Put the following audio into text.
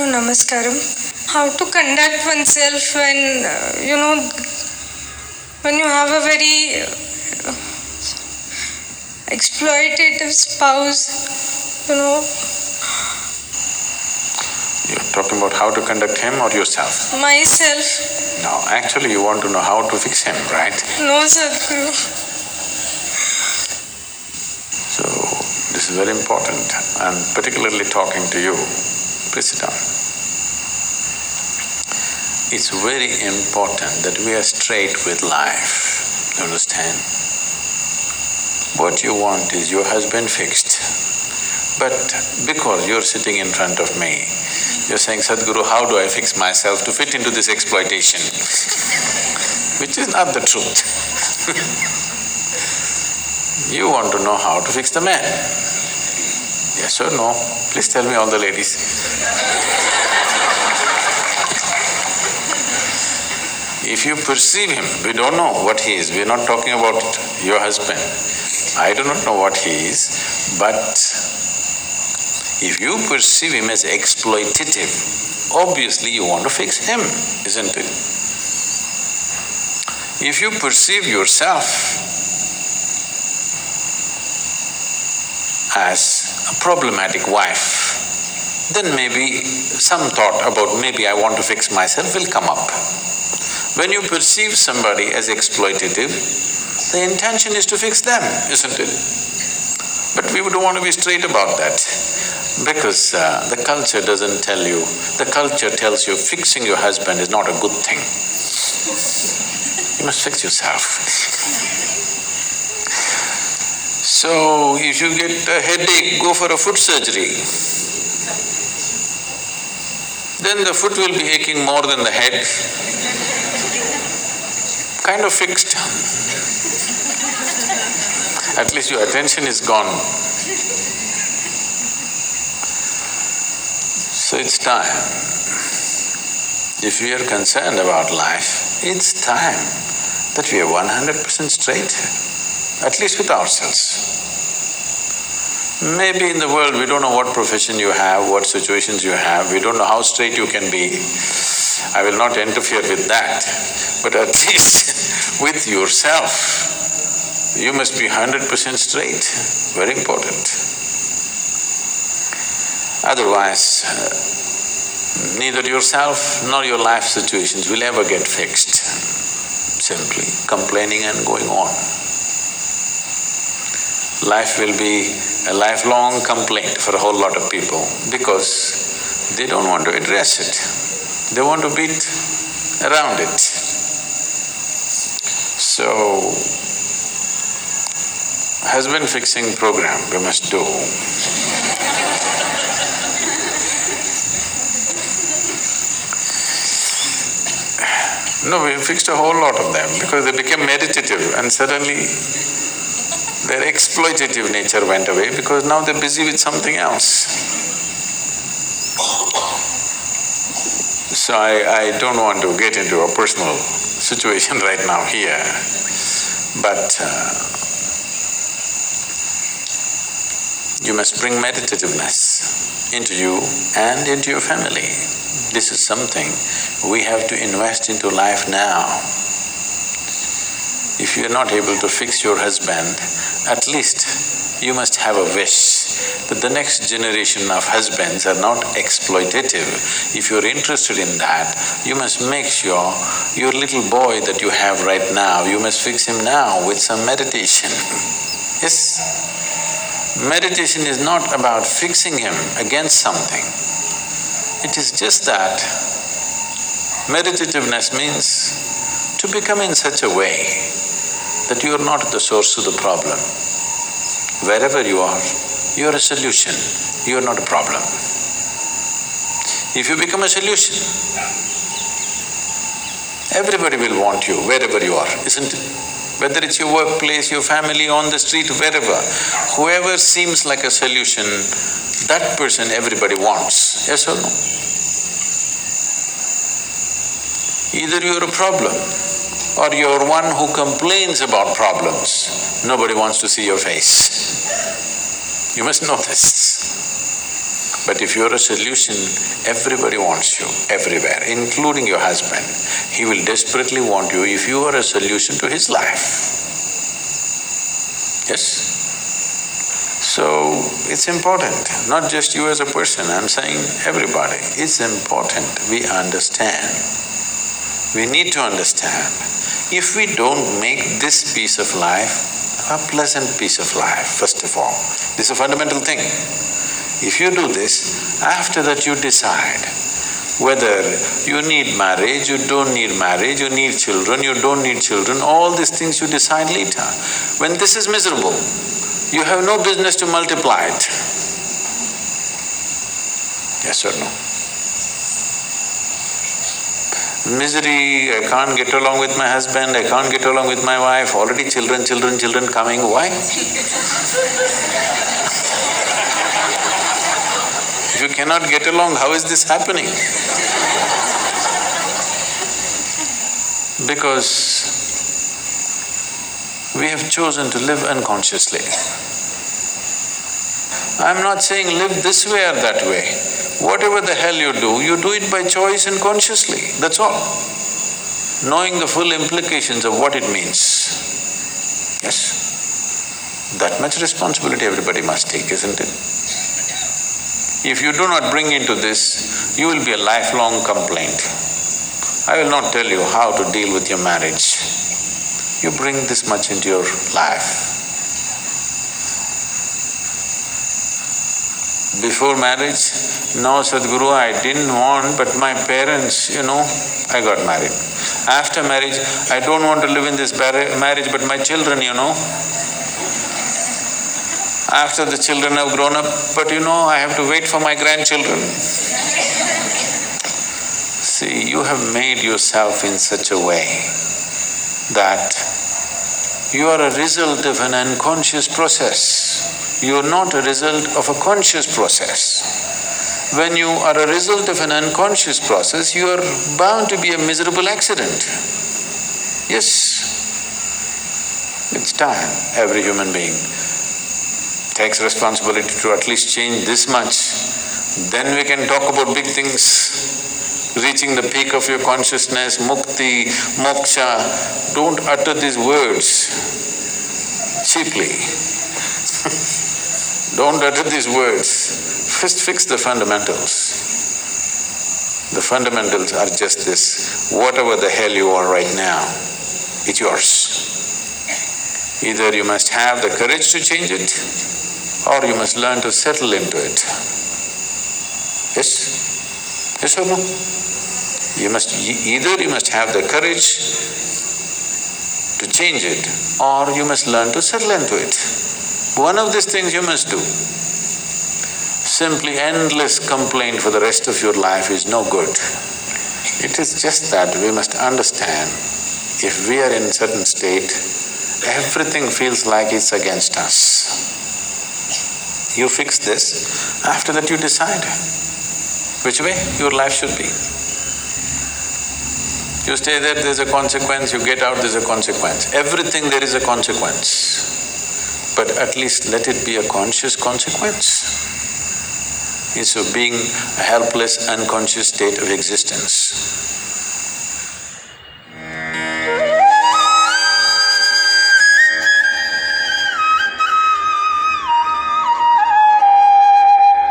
Namaskaram. How to conduct oneself when, uh, you know, when you have a very uh, exploitative spouse, you know, You're talking about how to conduct him or yourself? myself. No, actually you want to know how to fix him, right? No, Sadhguru. So, this is very important. I'm particularly talking to you. Down. It's very important that we are straight with life, understand? What you want is your husband fixed. But because you're sitting in front of me, you're saying, Sadhguru, how do I fix myself to fit into this exploitation? Which is not the truth. You want to know how to fix the man. Yes or no? Please tell me all the ladies. If you perceive him, we don't know what he is, we're not talking about your husband. I do not know what he is, but if you perceive him as exploitative, obviously you want to fix him, isn't it? If you perceive yourself as a problematic wife, then maybe some thought about maybe I want to fix myself will come up. When you perceive somebody as exploitative, the intention is to fix them, isn't it? But we don't want to be straight about that because uh, the culture doesn't tell you, the culture tells you fixing your husband is not a good thing. You must fix yourself. So, if you get a headache, go for a foot surgery. Then the foot will be aching more than the head. Kind of fixed. At least your attention is gone. So it's time. If we are concerned about life, it's time that we are one hundred percent straight, at least with ourselves. Maybe in the world we don't know what profession you have, what situations you have, we don't know how straight you can be. I will not interfere with that, but at least with yourself, you must be hundred percent straight, very important. Otherwise, uh, neither yourself nor your life situations will ever get fixed, simply complaining and going on. Life will be a lifelong complaint for a whole lot of people because they don't want to address it. They want to beat around it. So, husband fixing program we must do. No, we fixed a whole lot of them because they became meditative and suddenly their exploitative nature went away because now they're busy with something else. So I, I don't want to get into a personal situation right now here, but uh, you must bring meditativeness into you and into your family. This is something we have to invest into life now. If you're not able to fix your husband, at least you must have a wish that the next generation of husbands are not exploitative. If you're interested in that, you must make sure your little boy that you have right now, you must fix him now with some meditation. yes? Meditation is not about fixing him against something. It is just that meditativeness means to become in such a way that you are not the source of the problem. Wherever you are, you are a solution, you are not a problem. If you become a solution, everybody will want you wherever you are, isn't it? Whether it's your workplace, your family, on the street, wherever, whoever seems like a solution, that person everybody wants, yes or no? Either you're a problem or you're one who complains about problems, nobody wants to see your face. You must know this. But if you're a solution, everybody wants you, everywhere, including your husband. He will desperately want you if you are a solution to his life. Yes? So, it's important, not just you as a person, I'm saying everybody. It's important we understand. We need to understand. If we don't make this piece of life a pleasant piece of life, first of all, this is a fundamental thing. If you do this, after that you decide whether you need marriage, you don't need marriage, you need children, you don't need children, all these things you decide later. When this is miserable, you have no business to multiply it. Yes or no? Misery, I can't get along with my husband, I can't get along with my wife, already children, children, children coming, why? you cannot get along, how is this happening? Because we have chosen to live unconsciously. I'm not saying live this way or that way. Whatever the hell you do, you do it by choice and consciously, that's all. Knowing the full implications of what it means. Yes? That much responsibility everybody must take, isn't it? If you do not bring into this, you will be a lifelong complaint. I will not tell you how to deal with your marriage. You bring this much into your life. Before marriage, no Sadhguru, I didn't want, but my parents, you know, I got married. After marriage, I don't want to live in this marriage, but my children, you know, after the children have grown up, but you know, I have to wait for my grandchildren. See, you have made yourself in such a way that you are a result of an unconscious process. You are not a result of a conscious process. When you are a result of an unconscious process, you are bound to be a miserable accident. Yes, it's time, every human being takes responsibility to at least change this much, then we can talk about big things, reaching the peak of your consciousness, mukti, moksha. Don't utter these words cheaply. Don't utter these words. First fix the fundamentals. The fundamentals are just this, whatever the hell you are right now, it's yours. Either you must have the courage to change it, or you must learn to settle into it. Yes? Yes or no? You must… either you must have the courage to change it or you must learn to settle into it. One of these things you must do. Simply endless complaint for the rest of your life is no good. It is just that we must understand if we are in a certain state, everything feels like it's against us. You fix this, after that you decide which way your life should be. You stay there, there's a consequence, you get out, there's a consequence. Everything there is a consequence. But at least let it be a conscious consequence. Instead of being a helpless, unconscious state of existence.